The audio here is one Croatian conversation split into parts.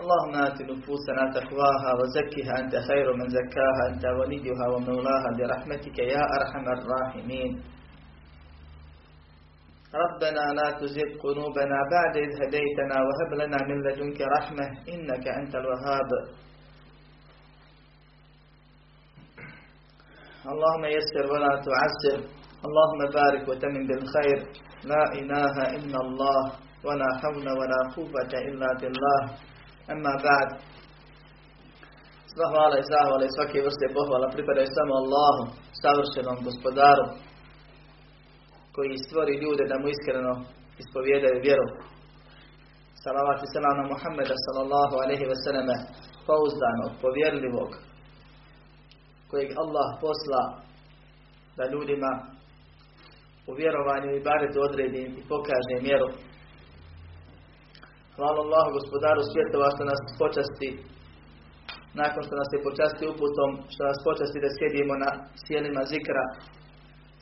اللهم آت نفوسنا تقواها وزكها أنت خير من زكاها أنت وليها ومولاها برحمتك يا أرحم الراحمين. ربنا لا تزغ قلوبنا بعد إذ هديتنا وهب لنا من لدنك رحمة إنك أنت الوهاب. اللهم يسر ولا تعسر اللهم بارك وتمن بالخير. لا إله إلا الله ولا حول ولا قوة إلا بالله. Amma ba'd. Sva hvala i zahvala i svake vrste pohvala pripadaju samo Allahu, savršenom gospodaru, koji stvori ljude da mu iskreno ispovjedaju vjeru. Salavat i selam na Muhammeda sallallahu alaihi ve selleme, pouzdanog, povjerljivog, kojeg Allah posla da ljudima u vjerovanju i baretu odredi i pokaže mjeru Hvala Allahu gospodaru svjetova što nas počasti. Nakon što nas je počasti uputom, što nas počasti da sjedimo na sjelima zikra,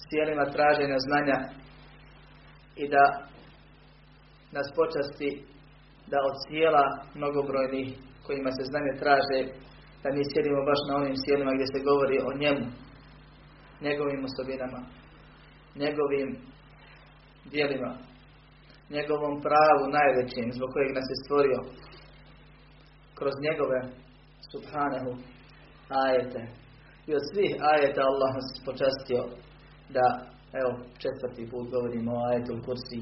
sjelima traženja znanja i da nas počasti da od sjela mnogobrojnih kojima se znanje traže, da mi sjedimo baš na onim sjelima gdje se govori o njemu, njegovim osobinama, njegovim dijelima, njegovom pravu najvećim zbog kojeg nas je stvorio kroz njegove subhanahu ajete. I od svih ajeta Allah nas počastio da, evo, četvrti put govorimo o ajetu kursi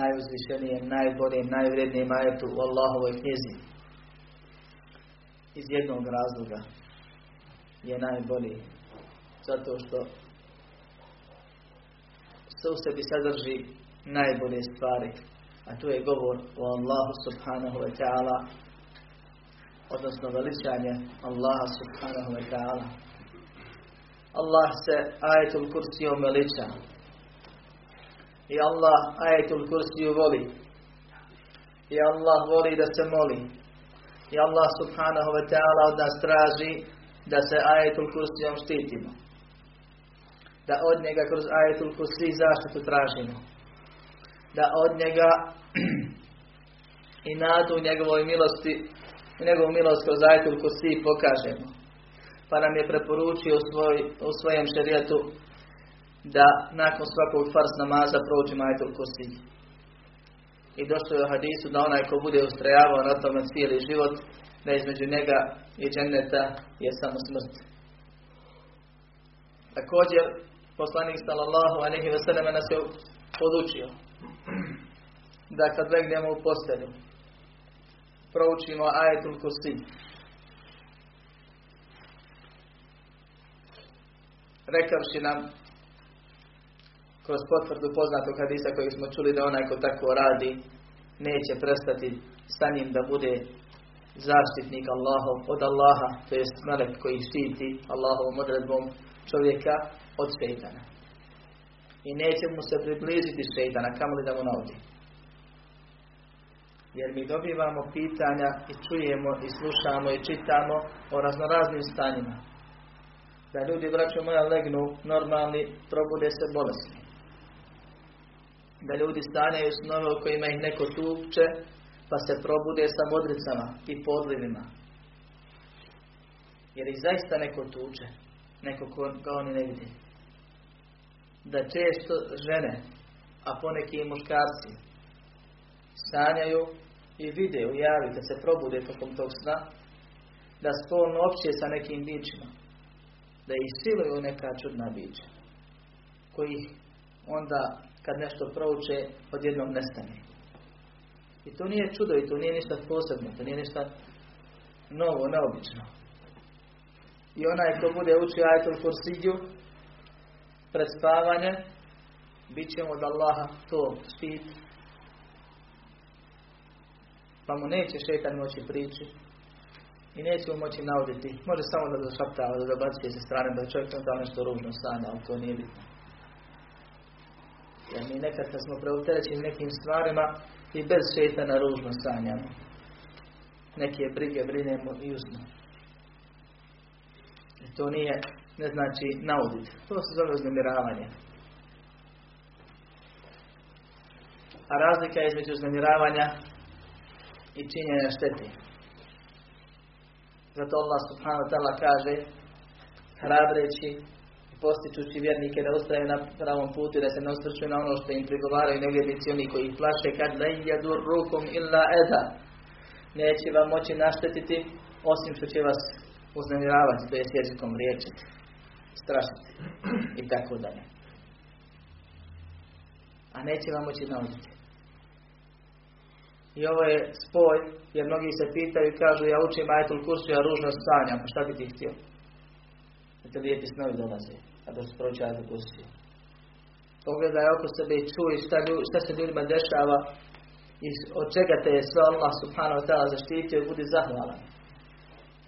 najuzvišenijem, najboljem, najvrednijem ajetu u Allahovoj knjizi. Iz jednog razloga je najbolji. Zato što se u sebi sadrži najbolje stvari. A tu je govor o Allahu subhanahu wa ta'ala odnosno veličanje Allaha subhanahu wa ta'ala. Allah se ajetul kursijom veliča. I Allah ajetul kursiju voli. I Allah voli da se moli. I Allah subhanahu wa ta'ala od nas traži da se ajetul kursijom štitimo. Da od njega kroz ajetul kursi zaštitu tražimo. Da od njega i nadu u njegovoj milosti i njegovu milost kroz ajetul kursi pokažemo. Pa nam je preporučio u, svoj, u svojem šerijetu da nakon svakog fars namaza prođemo ajetul kursi. I došlo je u hadisu da onaj ko bude ustrajavao na tome cijeli život, da između njega i dženneta je samo smrt. Također, poslanik sallallahu alaihi ve nas je podučio da kad legnemo u postelju, proučimo ajetul kursi. Rekavši nam kroz potvrdu poznatog hadisa kojeg smo čuli da onaj ko tako radi neće prestati sa njim da bude zaštitnik Allahov od Allaha, to jest melek koji štiti Allahovom odredbom čovjeka od šeitana. I neće mu se približiti šeitana, kamoli da mu naudi. Jer mi dobivamo pitanja i čujemo i slušamo i čitamo o raznoraznim stanjima. Da ljudi, braćo moja, legnu normalni, probude se bolesni. Da ljudi stanjaju snove u kojima ih neko tupče, pa se probude sa modricama i podlivima. Jer ih zaista neko tuče, neko ko ga oni ne vidi. Da često žene, a poneki i muškarci, sanjaju i vide u javi kad se probude tokom tog sna, da spolno opće sa nekim bićima, da ih siluju neka čudna bića, koji onda kad nešto prouče odjednom nestane. I to nije čudo i to nije ništa posebno, to nije ništa novo, neobično. I onaj ko bude učio ajetul kursiju pred spavanje, bit će od Allaha to štit pa mu neće šetan moći prići I neće mu moći nauditi. Može samo da zašaptava, da zabacuje se strane, da čovjek da nešto ružno sanja, ali to nije bitno. Jer mi nekad kad smo preopterećeni nekim stvarima i bez šetana ružno sanjamo. Neke brige brinemo i uzmo. I to nije, ne znači naudit. To se zove uznemiravanje. A razlika je između uznemiravanja i činjenja šteti. Zato Allah subhanahu wa ta'ala kaže hrabreći i postičući vjernike da ostaju na pravom putu da se ne osvrćuju na ono što im prigovaraju nevjernici oni koji ih plaše kad la jadur rukom illa eda neće vam moći naštetiti osim što će vas uznemiravati, to je jezikom riječiti, strašiti i tako dalje. A neće vam moći nauditi. I ovo je spoj, jer mnogi se pitaju i kažu ja učim ajetul kursu, ja ružno sanjam, pa šta bi ti htio? Da te lijepi snovi dolaze, a da se prouči ajetul kursu. Pogledaj oko sebe i čuj šta, šta se ljudima dešava i od čega te je sve Allah subhanahu wa ta'ala zaštitio i budi zahvalan.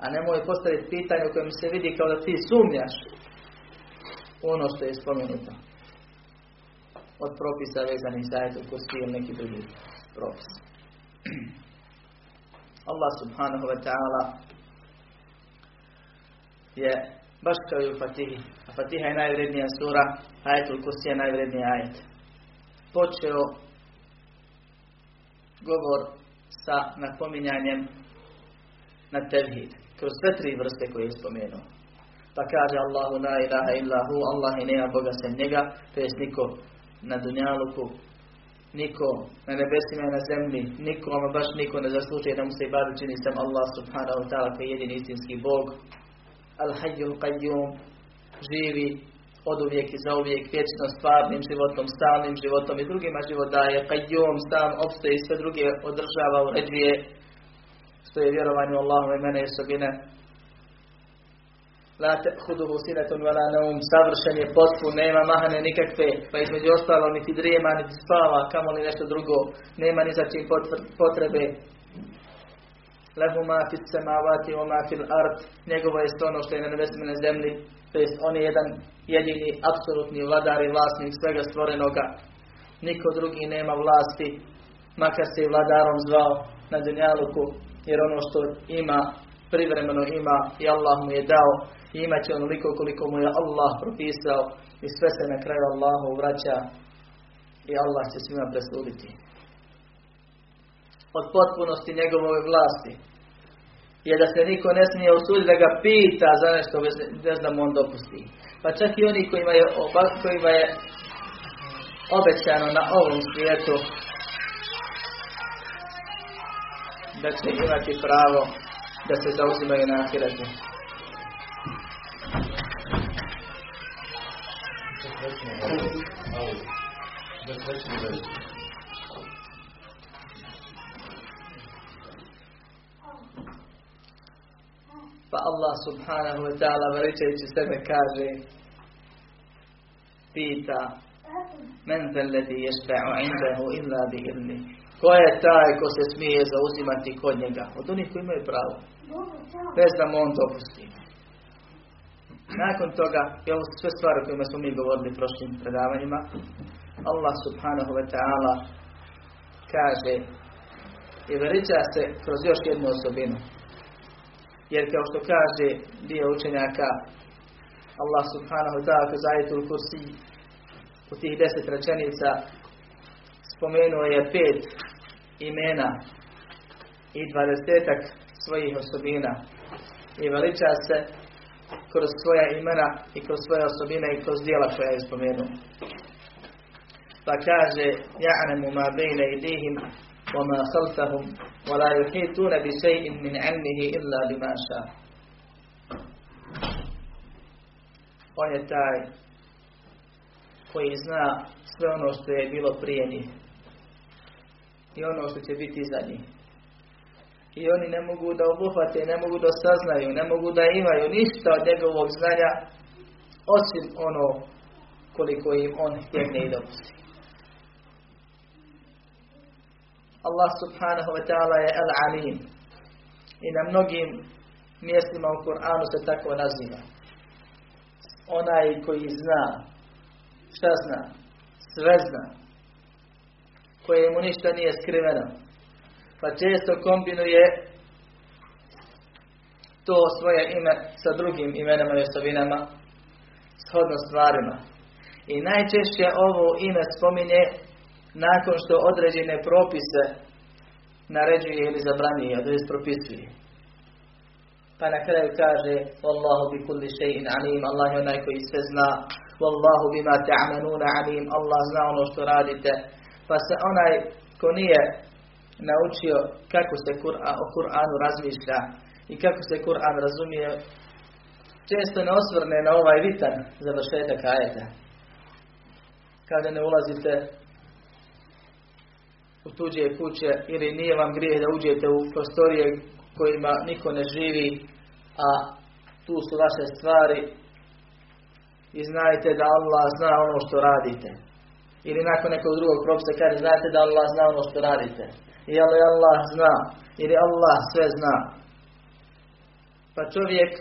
A nemoj postaviti pitanje u kojem se vidi kao da ti sumnjaš ono što je spomenuto. Od propisa vezanih za ajetul kursu ili neki drugi propis. Allah subhanahu wa ta'ala je baš kao i u Fatihi. A Fatiha je najvrednija sura, ajetul kursi je najvredniji ajet. Počeo govor sa napominjanjem na tevhid. Kroz sve tri vrste koje je spomenuo. Pa kaže Allahu la ilaha illa hu, Allah i nema Boga sem njega, to jest niko na dunjaluku, niko na nebesima i na zemlji, niko, ama baš niko ne zaslučuje da mu se ibadu čini sam Allah subhanahu wa ta'ala koji je jedini istinski Bog. Al-Hayyul Qayyum, živi od uvijek i za uvijek, vječno stvarnim životom, stalnim životom i drugima život daje, Qayyum, sam opstoji i sve druge održava, uređuje, što je vjerovanje u Allahu imene i osobine, La ta'khuduhu sinatun wala naum, savršen je potpun, nema mahane nikakve, pa između ostalo niti drijema, niti spava, kamo li nešto drugo, nema ni za čim potrebe. Lehu ma fit samavati wa ma fil ard, njegovo je ono što je na nebesima na zemlji, to jest on je jedan jedini, apsolutni vladar i vlasnik svega stvorenoga. Niko drugi nema vlasti, makar se i vladarom zvao na dunjaluku, jer ono što ima, privremeno ima i Allah mu je dao i imat će onoliko koliko mu je Allah propisao i sve se na kraju Allahu vraća i Allah će svima presuditi. Od potpunosti njegove vlasti je da se niko ne smije usuditi da ga pita za nešto bez da mu on dopusti. Pa čak i oni kojima je, kojima je obećano na ovom svijetu da će imati pravo da se zauzimaju na ahiretu. Pa Allah subhanahu wa ta'ala veličajući sebe kaže pita men zelleti ješfa'u indahu illa bi ilmi? Ko je taj ko se smije zauzimati kod njega? Od onih koji imaju pravo. Bez da mu on dopusti. Nakon toga i ovo sve stvari o kojima smo mi govorili prošlim predavanjima Allah subhanahu wa ta'ala kaže i veliča se kroz još jednu osobinu jer kao što kaže dio učenjaka Allah subhanahu wa ta'ala kroz ajetul kursi u tih deset rečenica spomenuo je pet imena i dvadesetak svojih osobina i veliča se kroz svoja imena i kroz svoje osobine i kroz dijela koja je spomenuo pa kaže ja'lamu ma bayna idihim wa ma khalfahum wa la yuhituna bi shay'in min 'ilmihi illa bima sha. On je taj koji zna sve ono što je bilo prije njih i ono što će biti iza njih. I oni ne mogu da obuhvate, ne mogu da saznaju, ne mogu da imaju ništa od njegovog znanja osim ono koliko im on htjevne i dopusti. Allah subhanahu wa ta'ala je al-alim i na mnogim mjestima u Kur'anu se tako naziva. Onaj koji zna, šta zna? Sve zna. Kojemu ništa nije skriveno. Pa često kombinuje to svoje ime sa drugim imenama i osobinama, shodno stvarima. I najčešće ovo ime spominje nakon što određene propise naređuje ili zabranjuje, to propisuje. Pa na kraju kaže Wallahu bi kulli shay'in alim, Allah je onaj koji sve zna. Wallahu bima ta'maluna alim, Allah zna ono što radite. Pa se onaj ko nije naučio kako se Kur'an, o Kur'anu razmišlja i kako se Kur'an razumije, često ne osvrne na ovaj vitan završetak ajeta. Kada ne ulazite u tuđe kuće ili nije vam grijeh da uđete u prostorije kojima niko ne živi, a tu su vaše stvari i znajte da Allah zna ono što radite. Ili nakon nekog drugog propisa kaže znajte da Allah zna ono što radite. I ali Allah zna, ili Allah sve zna. Pa čovjek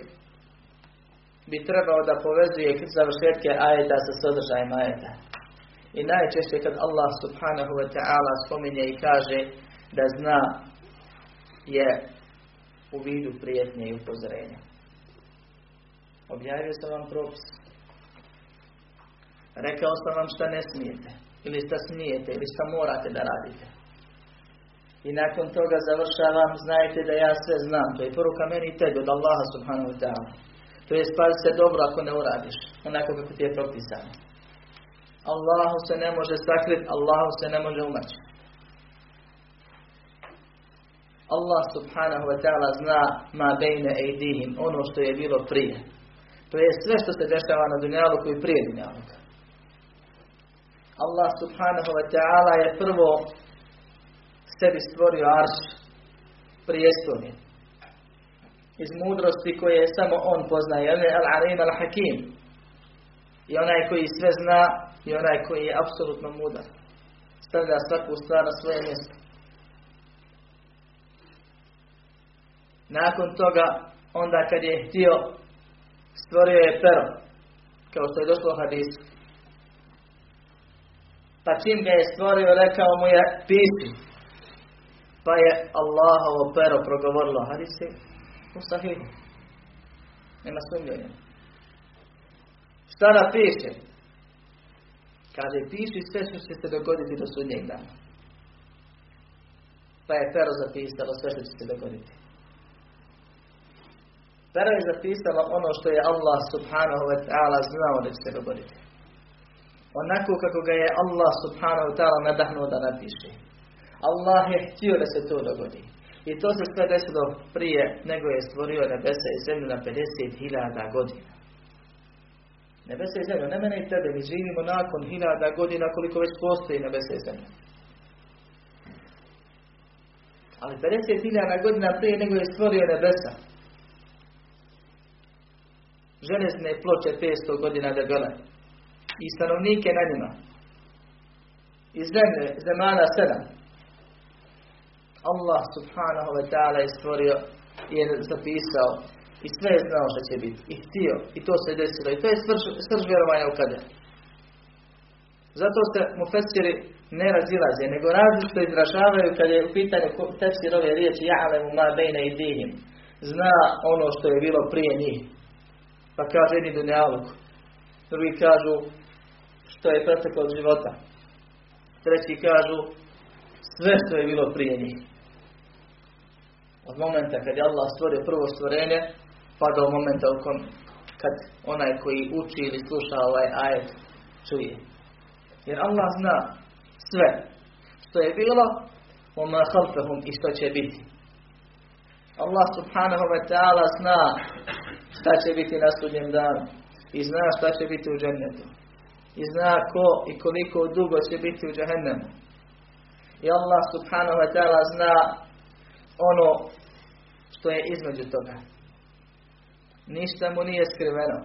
bi trebao da povezuje završetke ajeta sa sadržajem ajeta. I najčešće kad Allah subhanahu wa ta'ala spominje i kaže da zna je u vidu prijetnje i upozorenja. Objavio sam vam propis. Rekao sam vam šta ne smijete. Ili šta smijete. Ili šta morate da radite. I nakon toga završavam, znajte da ja sve znam. To je poruka meni i tebi od Allaha subhanahu wa ta'ala. To je spazi se dobro ako ne uradiš. Onako kako ti je propisano. Allahu se ne može sakriti, Allahu se ne može umaći. Allah subhanahu wa ta'ala zna ma bejne ejdihim, ono što je bilo prije. To je sve što se dešava na dunjalu koji prije dunjaluka. Allah subhanahu wa ta'ala je prvo sebi stvorio arš prijestolje. Iz mudrosti koje je samo on poznaje. On je al-alim al-hakim. I onaj koji sve zna i onaj koji je apsolutno mudar. Stavlja svaku stvar na svoje mjesto. Nakon toga, onda kad je htio, stvorio je pero, kao što je došlo u hadisu. Pa čim ga je stvorio, rekao mu je, pisi. Pa je Allahovo pero progovorilo. Hadisi u sahihu. Nema sumnjenja. Šta da piše? Kaže, piši sve što će se dogoditi do sudnjeg dana. Pa je pero zapisalo sve što će se dogoditi. Pero je zapisalo ono što je Allah subhanahu wa ta'ala znao da će se dogoditi. Onako kako ga je Allah subhanahu wa ta'ala nadahnuo da napiše. Allah je htio da se to dogodi. I to se sve desilo prije nego je stvorio nebesa i zemlju na 50.000 godina. Nebesa i zemlju, ne mene i tebe, mi živimo nakon hiljada godina koliko već postoji nebesa i zemlja. Ali 50.000 godina prije nego je stvorio nebesa. Železne ploče 500 godina debele. I stanovnike na njima. I zemlje, zemana sedam. Allah subhanahu wa ta'ala je stvorio i je zapisao i sve je znao što će biti. I htio. I to se desilo. I to je srž, srž vjerovanja u kader. Zato se mu fesiri ne razilaze, nego različito izražavaju kad je u pitanju tefsir ove riječi ja'lemu ma bejne i dihim. Zna ono što je bilo prije njih. Pa kaže jedni dunjaluk. Drugi kažu što je preteklo od života. Treći kažu sve što je bilo prije njih. Od momenta kad je Allah stvorio prvo stvorenje, pa do momenta u kom kad onaj koji uči ili sluša ovaj ajet čuje. Jer Allah zna sve što je bilo وَمَا خَلْفَهُمْ i što će biti. Allah subhanahu wa ta'ala zna šta će biti na sudnjem danu. I zna šta će biti u džennetu. I zna ko i koliko dugo će biti u džahennemu. I Allah subhanahu wa ta'ala zna ono što je između toga. ništa mu nije skriveno.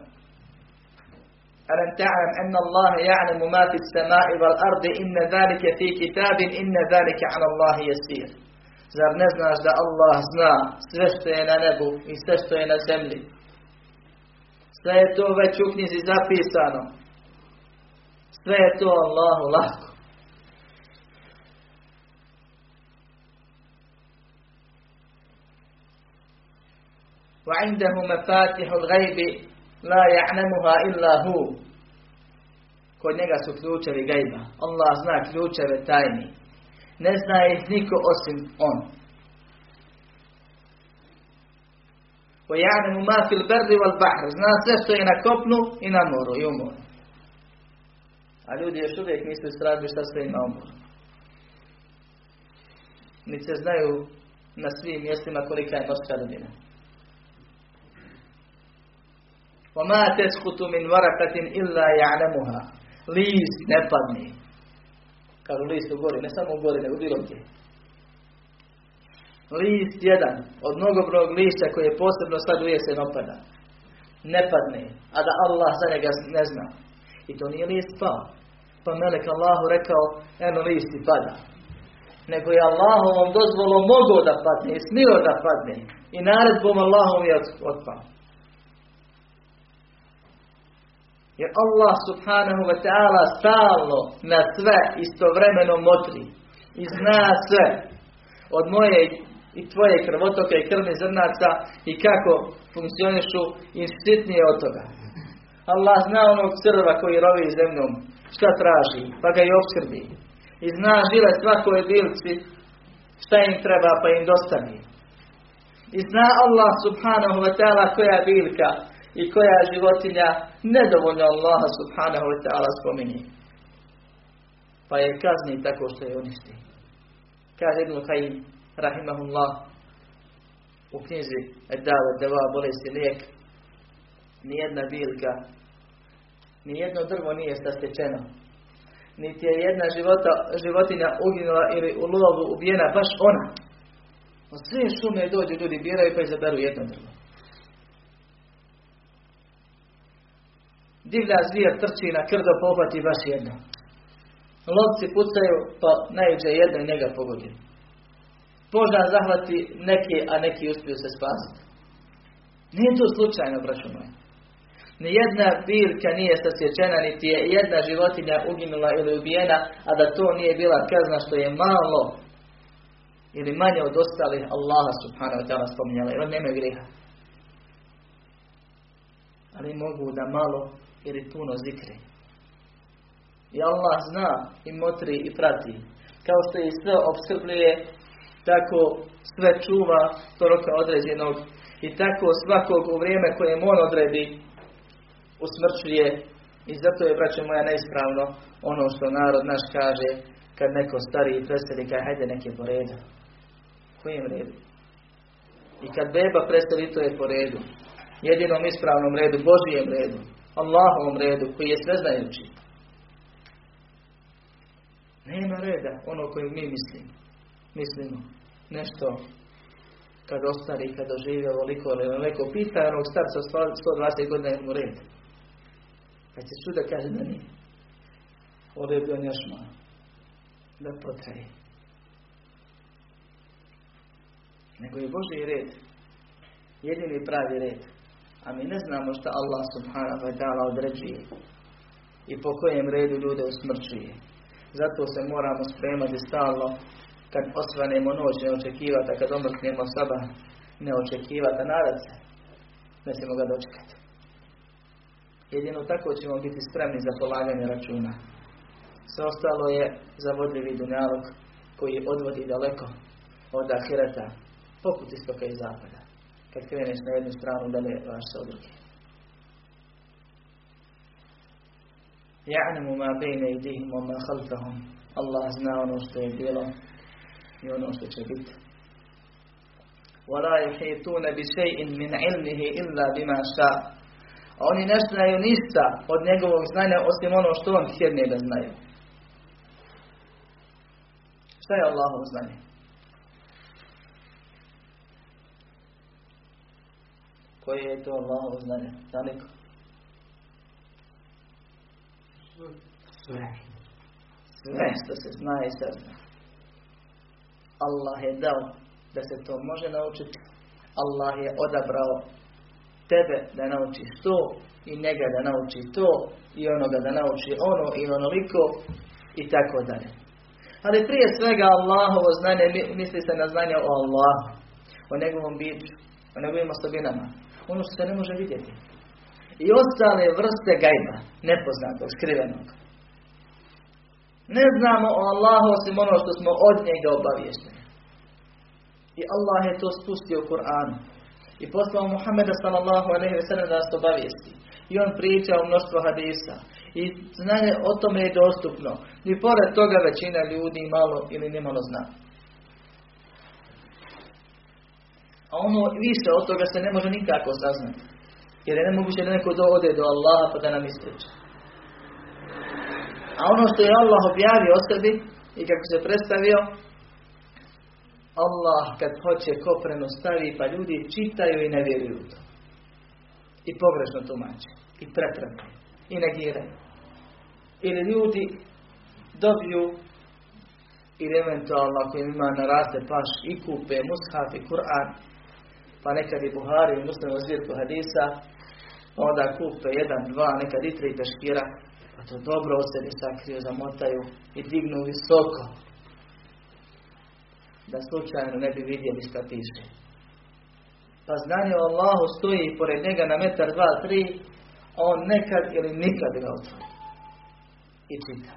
Alam ta'lam anna Allah ya'lamu ma fi as-sama'i wal ardi inna dhalika fi kitabin inna dhalika 'ala Allah yasir. Zar ne znaš da Allah zna sve što je na nebu i sve što je na zemlji? Sve je to već u knjizi zapisano. Sve je to Allahu lako. وعنده مفاتح الغيب لا يعلمها إلا هو kod njega su ključevi gajba. Allah zna ključeve tajni. Ne zna ih niko osim on. وَيَعْلَمُ مَا فِي الْبَرِّ وَالْبَحْرِ Zna sve što je na kopnu i na moru i u moru. A ljudi još uvijek nisu istražili šta sve ima u moru. Niti se znaju na svim mjestima kolika je morska dubina. وَمَا تَسْخُتُ مِنْ وَرَكَةٍ إِلَّا يَعْلَمُهَا List ne padne. Kažu list u gori, ne samo u gori, nego bilo gdje. List jedan od mnogobrog lista koji je posebno sad u jesen opada. Ne padne, a da Allah za njega ne zna. I to nije list pao. Pa Melek Allahu rekao, eno list i pada. Nego je Allahovom dozvolom mogao da padne i smio da padne. I naredbom Allahom je otpao. Jer Allah subhanahu wa ta'ala stalno na sve istovremeno motri. I zna sve. Od moje i tvoje krvotoke i krvnih zrnaca i kako funkcionišu i sitnije od toga. Allah zna onog crva koji rovi zemljom šta traži, pa ga i obskrbi. I zna žile svakoj bilci šta im treba pa im dostavi. I zna Allah subhanahu wa ta'ala koja biljka i koja životinja nedovoljno Allaha subhanahu wa ta'ala spominje. Pa je kazni tako što je uništi. Kaže Ibn Kajim, rahimahullah, u knjizi Edava, Deva, bolesti, lijek, nijedna biljka, nijedno drvo nije sastečeno. Niti je jedna života, životinja uginula ili u lovu ubijena, baš ona. Od sve šume dođu ljudi, biraju pa izaberu jedno drvo. Divlja zvijer trči na krdo pohvati baš jedno. Lovci pucaju pa najđe jedno i njega pogodi. Požar zahvati neki, a neki uspiju se spasiti. Nije to slučajno, braćo moje. Nijedna biljka nije sasječena, niti je jedna životinja uginula ili ubijena, a da to nije bila kazna što je malo ili manje od ostalih Allaha subhanahu wa ta'ala spominjala, jer on nemaju griha. Ali mogu da malo ili puno zikri. I Allah zna i motri i prati. Kao što i sve obskrbljuje, tako sve čuva do roka određenog i tako svakog u vrijeme koje on odredi usmrćuje i zato je, braće moja, neispravno ono što narod naš kaže kad neko stari i preseli, kaj hajde neke po redu. Kojem redu? I kad beba preseli, to je po redu. Jedinom ispravnom redu, Božijem redu. Allahovom redu koji je sve znajući. Nema reda ono koje mi mislimo. Mislimo nešto kad ostari, kad dožive ovoliko ovoliko, pita onog starca 120 godina je mu red. Kad se čuda kaže da nije. Ovdje je bio malo. Da potraje. Nego je Boži red. Jedini pravi red. A mi ne znamo što Allah subhanahu wa ta'ala određuje i po kojem redu ljude usmrćuje. Zato se moramo spremati stalno kad osvanemo noć ne očekivati, a kad omrknemo saba ne očekivati, a nadat se ne ćemo ga dočekati. Jedino tako ćemo biti spremni za polaganje računa. Sve ostalo je zavodljivi dunjalog koji odvodi daleko od ahireta, poput istoka i zapada kad kreneš na jednu stranu da ne vaš sa druge. Ja'lamu ma bejne idihim wa ma khalfahum. Allah zna ono što je bilo i ono što će biti. وَلَا يُحِيطُونَ بِشَيْءٍ مِنْ عِلْمِهِ إِلَّا بِمَا شَاءَ A oni ne znaju ništa od njegovog znanja osim ono što on htjedne da znaju. Šta je Allahovo znanje? Koje je to Allahovo znanje? Zna niko? Sve. Sve što se zna i sazna. Allah je dao da se to može naučiti, Allah je odabrao tebe da naučiš to i njega da nauči to i onoga da nauči ono i onoliko i tako dalje. Ali prije svega Allahovo znanje misli se na znanje o Allahu, o njegovom biću, o njegovim osobinama, ono što se ne može vidjeti. I ostale vrste gajba, nepoznatog, skrivenog. Ne znamo o Allahu osim ono što smo od njega obaviješteni. I Allah je to spustio u Kur'anu. I poslao Muhammeda sallallahu alaihi ve sellem da nas obavijesti. I on priča o mnoštvo hadisa. I znanje o tome je dostupno. I pored toga većina ljudi malo ili nimalo zna. A ono više od toga se ne može nikako saznati. Jer je nemoguće da neko ode do Allaha pa da nam ispriča. A ono što je Allah objavio o sebi i kako se predstavio, Allah kad hoće kopreno stavi pa ljudi čitaju i ne vjeruju to. I pogrešno tumače. I pretrpaju. I negiraju. Ili ljudi dobiju ili eventualno ako im ima naraste paš i kupe mushaf i Kur'an pa nekad i Buhari i muslimu zbirku hadisa onda kupe jedan, dva, nekad i tri peškira pa to dobro od sebi sakriju, zamotaju i dignu visoko da slučajno ne bi vidjeli šta piše. Pa znanje o Allahu stoji pored njega na metar, dva, tri, a on nekad ili nikad ga otvori. I čita.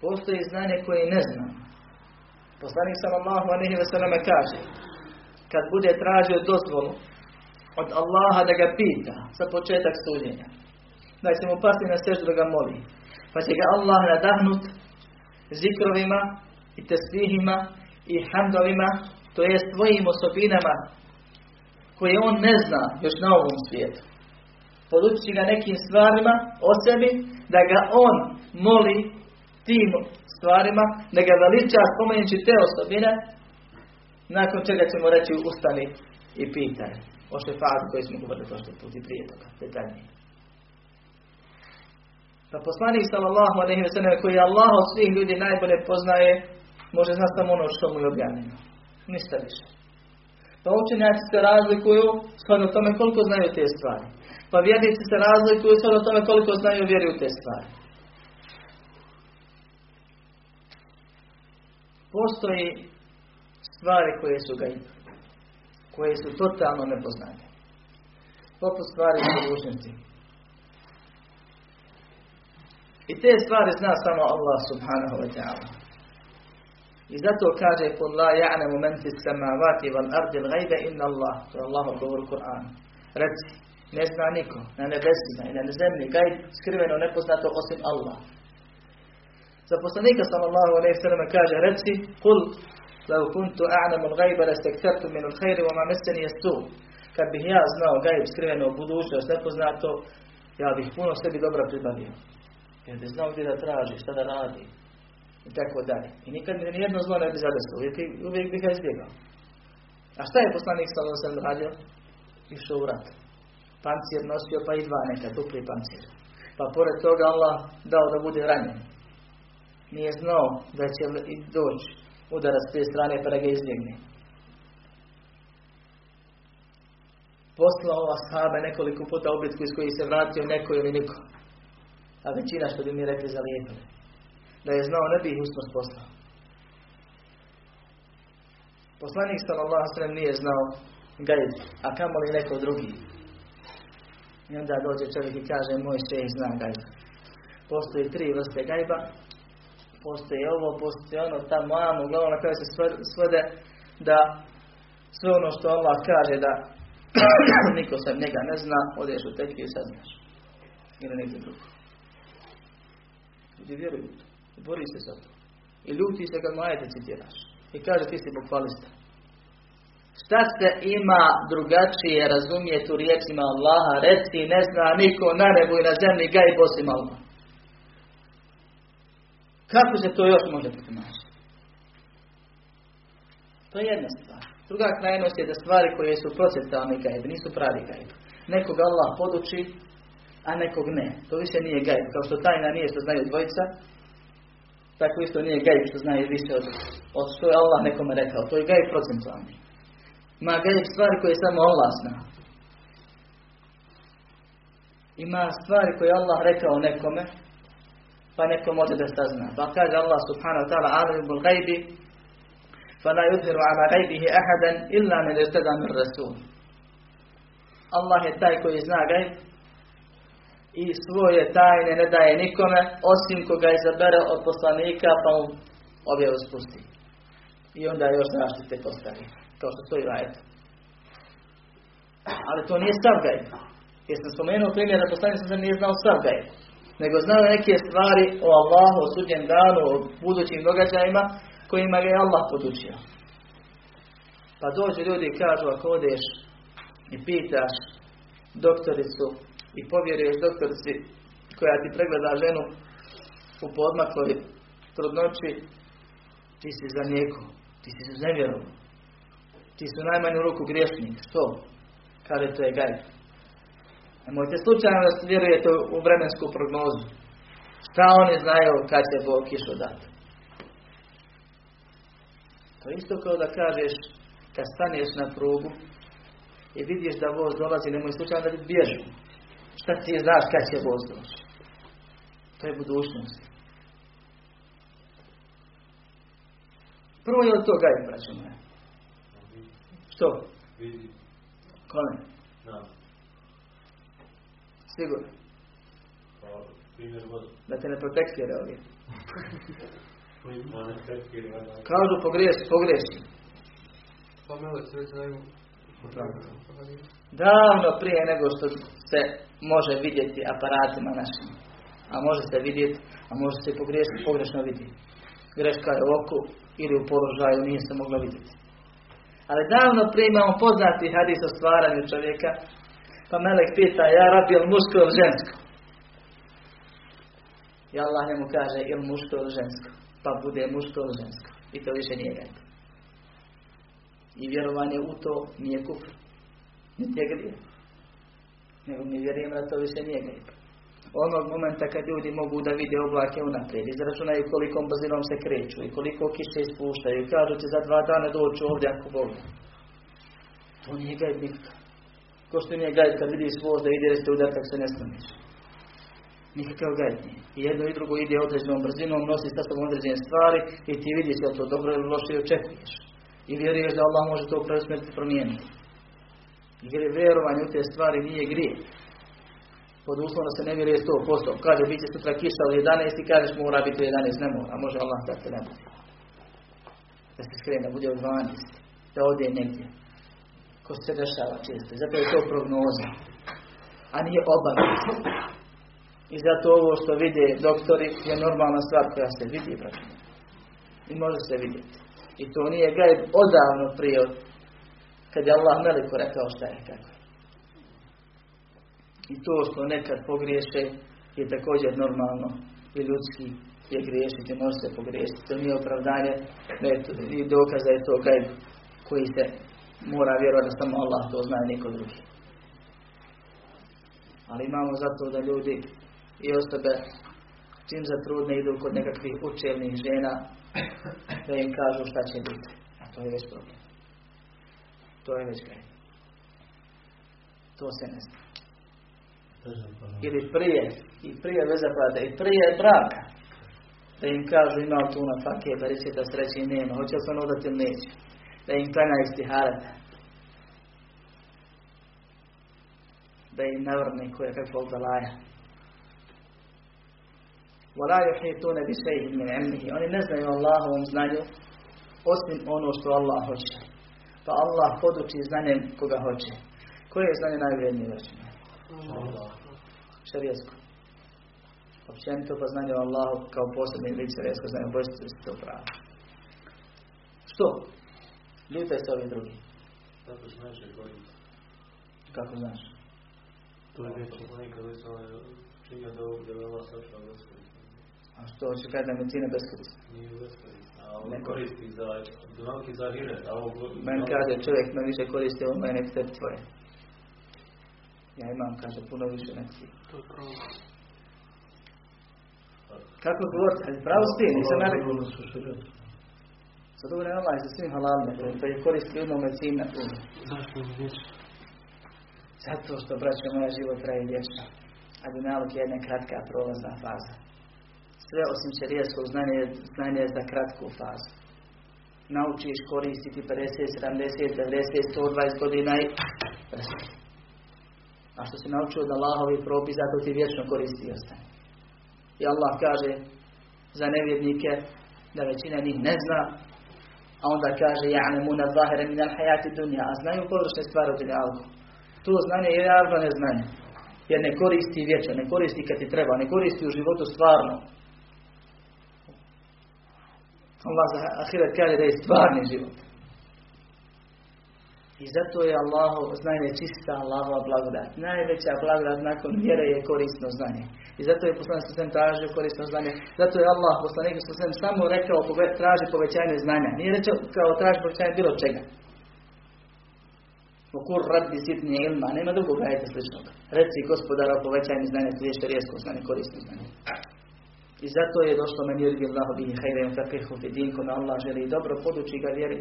Postoji znanje koje ne znam. Poslanik sallallahu alaihi ve selleme kaže, kad bude tražio dozvolu od Allaha da ga pita za početak suđenja, da će mu pasti na seždu da ga moli, pa će ga Allah nadahnut zikrovima i tesbihima i hamdovima, to je svojim osobinama koje on ne zna još na ovom svijetu. Podući ga nekim stvarima o sebi, da ga on moli tim stvarima, da ga veliča spomenući te osobine, nakon čega ćemo reći ustani i pitaj o šefatu koji smo govorili prošli put i prije toga, detaljnije. Pa poslanik sallallahu alejhi ve sellem koji Allah od svih ljudi najbolje poznaje, može znati samo ono što mu je objavljeno. Ništa više. Pa učenjaci se razlikuju shodno tome koliko znaju te stvari. Pa vjernici se razlikuju shodno tome koliko znaju vjeruju te stvari. Postoji stvari koje su ga koje su totalno nepoznate. Poput stvari budućnosti. I te stvari zna samo Allah subhanahu wa ta'ala. I zato kaže la ja'nemu men fi samavati wal ardi l'gajbe inna Allah. To je Allah govor u Kur'anu. Reci, ne zna niko na nebesima i na zemlji gajb skriveno nepoznato osim Allah za poslanika sallallahu alaihi sallam kaže reci kul lau kuntu a'lamu al-gajba lastaktartu min al-khayri wa ma meseni jestu kad bih ja znao gajb skriveno u budućnost nepoznato ja bih puno sebi dobro pribavio. Jer bi znao gdje da traži šta da radi i tako dalje. I nikad mi nijedno zlo ne bi zadesilo uvijek, uvijek bih ga izbjegao. A šta je poslanik sallallahu alaihi sallam radio? Išao u rat. Pancir nosio pa i dva neka dupli pancir. Pa pored toga Allah dao da bude ranjen. Nije znao da će doći udarac s te strane pa da ga izbjegne. Poslao ashabe nekoliko puta u bitku iz kojih se vratio neko ili niko. A većina što bi mi rekli zalijepili. Da je znao ne bi ih usnost poslao. Poslanik sallallahu alejhi nije znao gajb, a kamoli neko drugi. I onda dođe čovjek i kaže moj šejh zna gajb. Postoji tri vrste gajba. Postoji ovo, postoji ono, tamo, amo, uglavnom na kraju se svode da sve ono što Allah kaže da niko sam njega ne zna, odeš u tekiju i saznaš. Ili negdje drugo. Ljudi vjeruju to. Bori se za to. I ljuti se kad mu ajete citiraš. I kaže ti si bukvalista. Šta se ima drugačije razumjeti u riječima Allaha? Reci ne zna niko na nebu i na zemlji gaj osim Allah. Kako se to još može potumačiti? To je jedna stvar. Druga krajnost je da stvari koje su procetalni gajb, nisu pravi gajb. Nekog Allah poduči, a nekog ne. To više nije gajb. Kao što tajna nije što znaju dvojica, Tako isto nije gajb što zna više od, od što je Allah nekome rekao. To je gajb procentualni. Ima gajb stvari koje samo Allah zna. Ima stvari koje Allah rekao nekome, pa neko može da sazna. Pa kaže Allah subhanahu wa ta'ala alimul gajbi فلا يظهر على غيبه أحدا إلا من ارتدى من رسول Allah je taj koji zna gajb i svoje tajne ne daje nikome osim koga izabere od poslanika pa mu objavu spusti. I onda još zaštite postavi. Kao što stoji vajet. Ali to nije stav gajb. Jer sam spomenuo primjer da poslanik sam nije znao stav gajb. Nego znao neke stvari o Allahu, o sudnjem danu, o budućim događajima kojima ga je Allah podučio. Pa dođu ljudi i kažu ako odeš i pitaš doktoricu i povjeruješ doktorici koja ti pregleda ženu u podmakloj trudnoći, ti si za nijeku, ti si za zemljerom, ti si u najmanju ruku griješnik. Što? Kaže to je gajb. Nemojte slučajno da vjerujete u vremensku prognozu. Šta oni znaju kad će Bog kišu dati? To je isto kao da kažeš kad staneš na prugu i vidiš da voz dolazi, nemoj slučajno da bježu. Šta ti znaš kad će voz doći? To je budućnost. Prvo je od toga je, braćo moja. Što? Kome? Sigurno. Da te ne protekstira ovdje. Kažu već znaju. Davno prije nego što se može vidjeti aparatima našim. A može se vidjeti, a može se pogriješiti, pogrešno vidjeti. Greška je u oku ili u položaju nije se mogla vidjeti. Ali davno prije imamo poznati hadis o stvaranju čovjeka, pa Melek pita, ja rabi ili muško ili žensko? I Allah njemu kaže, ili muško ili žensko? Pa bude muško ili žensko. I to više nije gajb. I vjerovanje u to nije kufr. Niti je. Nego mi vjerujemo da to više nije gajb. Onog momenta kad ljudi mogu da vide oblake unaprijed, izračunaju kolikom brzinom se kreću i koliko kiše ispuštaju kažu će za dva dana doći ovdje ako Bog. To nije gajb nikakav. Ko što nije gajb kad vidiš voz da ide da ste udar se ne staniš. Nikakav gajb nije. I jedno i drugo ide određenom brzinom, nosi sa sobom određene stvari i ti vidiš je to dobro ili loše i očekuješ. I vjeruješ da Allah može to preusmjeriti promijeniti. Jer vjerovanje u te stvari nije grije. Pod uslovom da se ne vjeruje 100%. Kaže, bit će sutra kiša u 11 i kažeš mora biti u 11, ne mora. Može Allah da se ne bude. Da se skrene, bude u 12. Da ode negdje. Ko se dešava često. Zato je to prognoza. A nije obavez. I zato ovo što vide doktori je normalna stvar koja se vidi, braćo. I može se vidjeti. I to nije gajb odavno prije kad je Allah veliko rekao šta je kako. I to što nekad pogriješe je također normalno i ljudski je griješiti, može se pogriješiti. To nije opravdanje i dokaz je to gajb koji se mora vjerovati da samo Allah to zna i niko drugi. Ali imamo zato da ljudi i osobe čim zatrudne idu kod nekakvih učelnih žena da im kažu šta će biti. A to je već problem. To je već gajb. To se ne zna. Ili prije, i prije vezapada, i prije braka. Da im kažu ima tu na fake, da reći da sreći nema, hoće li se ono udati ili neće Da im klanja istiharata. Da im navrne koje kakvog balaja. وَلَا يُحِيطُونَ بِشَيْءٍ مِنْ عِلْمِهِ Oni ne znaju Allahovom znanju osim ono što Allah hoće. Pa Allah poduči znanjem koga hoće. Koje je znanje najvrednije većine? Šarijesko. Općenito pa znanje o Allahu kao posebni vid šarijesko znanje. Bojite se to pravo. Što? Ljutaj se ovi drugi. Kako znaš? Kako znaš? To je već. Nekad je samo činio da ovdje sačuva beskorisno. A što hoće kada da medicina beskorisna? Nije beskorisno. A Ne ovo koristi za dunavki za ovo Meni kaže čovjek me više koristi ovo moje nek tebi tvoje. Ja imam, kaže, puno više nek ti. To je pravo. Kako govoriti? Ali pravo stije, nisam Allah narekao. Zadovoljan Allah je sa svim halalima, to je- to je koristi u na puno. Je vječno? Zato što, braćo moja, život traje vječno. A dunjaluk je jedna kratka prolazna faza. Sve osim šerijeskog znanja je znanje za kratku fazu. Naučiš koristiti 50, 70, 90, 120 godina i. A što si naučio od Allahovi propisa, to ti vječno koristi i ostane. I Allah kaže za nevjernike da većina njih ne zna, a onda kaže ja'lemuna zahire min al-hayati dunja, a znaju površne stvari od dunjalku. To znanje je javno neznanje. Jer ne koristi vječno, ne koristi kad ti treba, ne koristi u životu stvarno. Allah za ahiret kaže da je stvarni život. I zato je Allahu znanje čista Allahova blagodat. Najveća blagodat nakon vjere je korisno znanje. I zato je poslanik sa svem tražio korisno znanje. Zato je Allah poslanik sa svem samo rekao traži povećanje znanja. Nije rekao kao traži povećanje bilo čega. Ukur rabbi zidni ilma, nema drugog ajeta sličnog. Reci gospodara povećanje znanja, to je šerijesko znanje, korisno znanje. I zato je došlo meni yuridi Allahu bihi hajren faqihu fi din, kome Allah želi dobro, poduči ga vjeri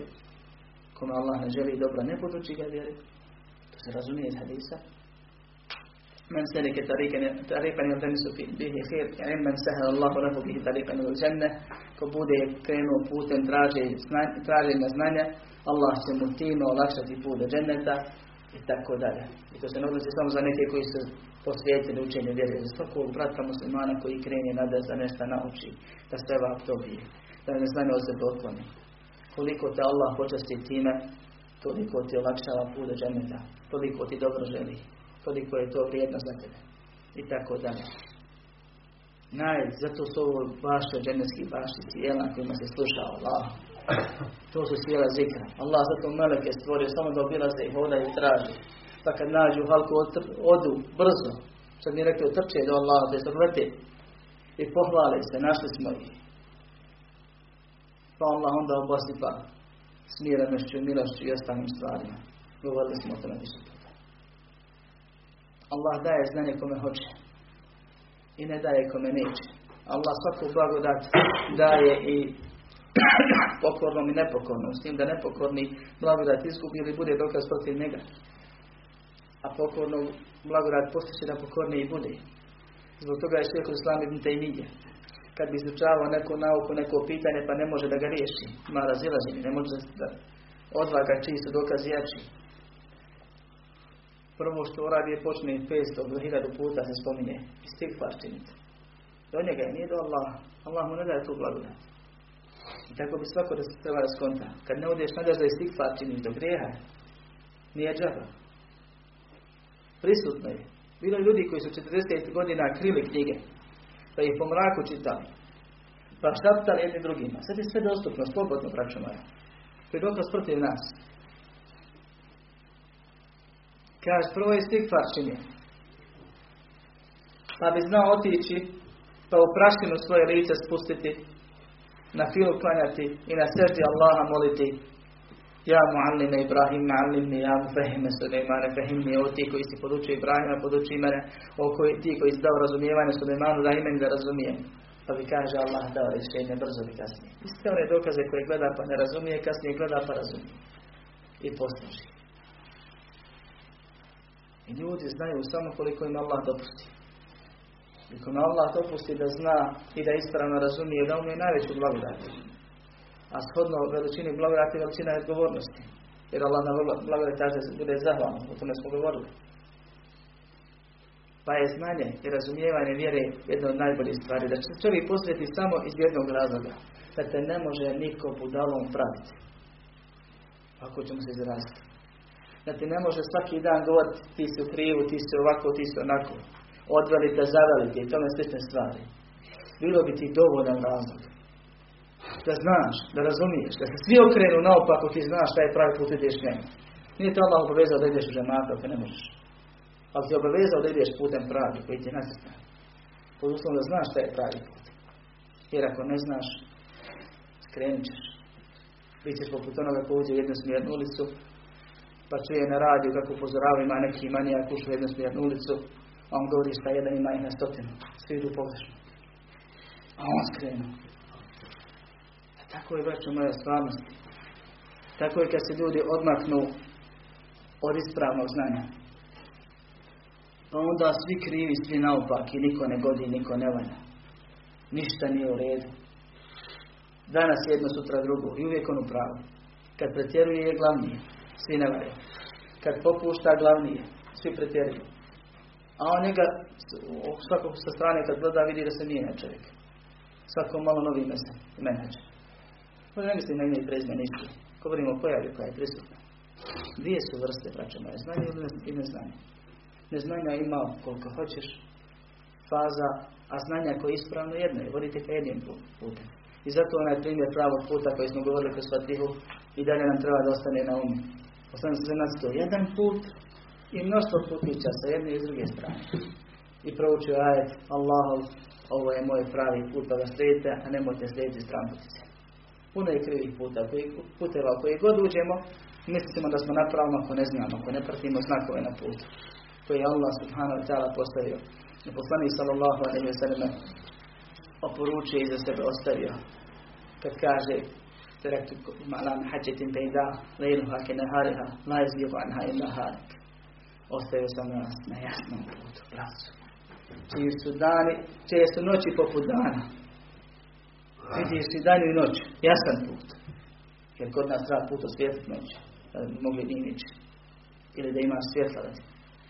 Kome Allah ne želi dobro, ne poduči ga vjeri. To se razumije iz hadisa. من سلك طريقا طريقا يلتمس في- به خير علما سهل الله له به طريقا الى الجنه ko bude krenuo putem traže zna- traženja znanja Allah će mu time olakšati put do dženneta i tako dalje. I to se ne odnosi samo za neke koji su posvetili učenju vjere, za svakog brata muslimana koji krene nada za nešto nauči, da se vak dobije, da ne znanje od sebe otkloni. Koliko te Allah počasti time, toliko ti olakšava put do dženneta, toliko ti dobro želi, toliko je to vrijedno za tebe. I tako dalje. Naj, zato su ovo bašte dženevski bašti cijela kojima se sluša Allah. To su cijela zikra. Allah zato meleke stvorio samo da obilaze i hodaju i traži. Pa kad nađu halku odu brzo. Sad mi rekli trče do Allaha, da se vrte. I pohvale se, našli smo ih. Pa Allah onda obosipa smirenošću, milošću i ostalim stvarima. Govorili smo o tome više puta. Allah daje znanje kome hoće i ne daje kome neće. Allah svaku blagodat daje i pokornom i nepokornom, s tim da nepokorni blagodat izgubi ili bude dokaz protiv njega. A pokornu blagodat postiče da pokorni i bude. Zbog toga je šeheh Islam ibn Taymiye. Kad bi izučavao neku nauku, neko pitanje, pa ne može da ga riješi. Ima razilaženje, ne može da odvaga čiji su dokazi jači. Prvo što uradi je počne 500 do 1000 puta se spominje. Istigfar činiti. Do njega je, nije do Allaha. Allah mu ne daje tu blagodat. I tako bi svako da treba da skonta. Kad ne odeš nadaš da istigfar činiš do grijeha, nije džaba. Prisutno je. Bilo je ljudi koji su 40 godina krili knjige, pa ih po mraku čitali. Pa štaptali jedni drugima. Sad je sve dostupno, slobodno, braćo moja. To je protiv nas. Kaže, prvo je stikfar čini. Pa bi znao otići, pa u prašinu svoje lice spustiti, na filu klanjati i na seždi Allaha moliti Ja muallime Ibrahim, muallimni, ja mufehime Suleimane, fehimni, o ti koji si podučio Ibrahima, poduči mene, o koji, ti koji si dao razumijevanje Suleimanu, da i meni da razumijem. Pa bi kaže Allah dao rješenje, brzo bi kasnije. Iste one dokaze koje gleda pa ne razumije, kasnije gleda pa razumije. I posluži. I ljudi znaju samo koliko im Allah dopusti. I kome Allah dopusti da zna i da ispravno razumije da on je najveću blagodat. A shodno veličini blagodati veličina je odgovornosti. Jer Allah na blagodat kaže bude zahvalan, o tome smo govorili. Pa je znanje i razumijevanje vjere jedna od najboljih stvari. Da će čovjek posvjeti samo iz jednog razloga. Da te ne može niko budalom praviti. Ako ćemo se izraziti. Da ti ne može svaki dan govoriti ti si krivu, ti si ovako, ti si onako. Odveli te, zaveli te i tome slične stvari. Bilo bi ti dovoljan razlog. Da znaš, da razumiješ, da se svi okrenu naopako ti znaš šta je pravi put ideš njemu. Nije te Allah obavezao da ideš u džemata ako ne možeš. Ali ti obavezao da ideš putem pravi koji ti je nasistan. Pod uslovom da znaš šta je pravi put. Jer ako ne znaš, skrenut ćeš. Bićeš poput onoga ko uđe u jednu smjernu ulicu, pa čuje na radiju kako upozorava ima neki manijak ušao u jednu smjernu ulicu, a on govori šta jedan ima i na stotinu. Svi idu pogrešno. A on skrenuo. Tako je, braćo moja, stvarnost. Tako je kad se ljudi odmaknu od ispravnog znanja. Pa onda svi krivi, svi naopak i niko ne godi, niko ne valja. Ništa nije u redu. Danas jedno, sutra drugo i uvijek on u pravu. Kad pretjeruje je glavnije, svi ne valja. Kad popušta glavnije, svi pretjeruju. A on njega svakog sa strane kad gleda vidi da se mijenja čovjek. Svako malo novi mese, menadžer. Ne mislim na ime i prezme. Govorimo o pojavi koja je prisutna. Dvije su vrste, braće moje, znanje i neznanje. Neznanja ima koliko hoćeš, faza, a znanja koje je ispravno jedno je, vodite ka jednim putem. I zato onaj primjer pravog puta koji smo govorili kroz Fatihu i dalje nam treba da ostane na umu. Ostane se nas to jedan put i mnoštvo putića sa jedne i druge strane. I proučio ajet Allahov, ovo je moj pravi put, pa ga slijedite, a nemojte slijediti stranputice Puno je krivih puta, puteva koji god uđemo, mislimo da smo na pravom ako ne znamo, ako ne pratimo znakove na putu. To je Allah subhanahu wa ta'ala postavio. I poslanik sallallahu alaihi wa sallam oporučuje i za sebe ostavio. Kad kaže تركت على محجة بيضاء ليلها كنهارها لا يزيغ عنها إلا هالك ostavio sam nas na jasnom putu, pracu. Čiji su dani, čije su noći poput dana. Vidiš i danju i noć, jasan put. Jer kod nas treba put osvijetliti noć, da bi mogli njimići. Ili da ima svjetla da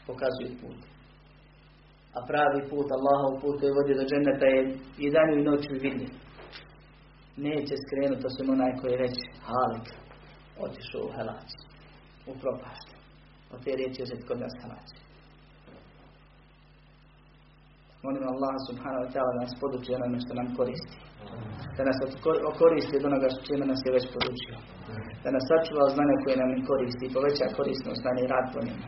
pokazuje put. A pravi put, Allahov put koji vodi do dženeta je i danju i noću vidljiv. Neće skrenuti osim onaj koji je već halik, otišao u helac, u propaštu. Od te riječi uzeti kod nas halac. Molim Allah subhanahu wa ta'ala da nas poduči onome što nam koristi. Da nas koristi od onoga što čime nas je već podučio. Da nas sačuva znanja koje nam koristi i poveća korisnost znanja i rad po njemu.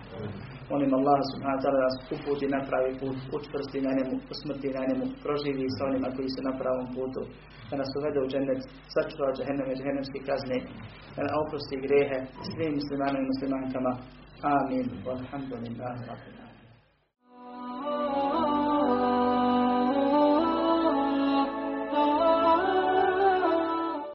Molim Allah subhanahu wa ta'ala da nas uputi na pravi put, učvrsti na njemu, usmrti na njemu, proživi sa onima koji su na pravom putu. Da nas uvede u džennet, sačuva od džehenneme, džehennemske kazne, da nas oprosti grehe svim muslimanima i muslimankama. Amin. Walhamdulillahi rabbil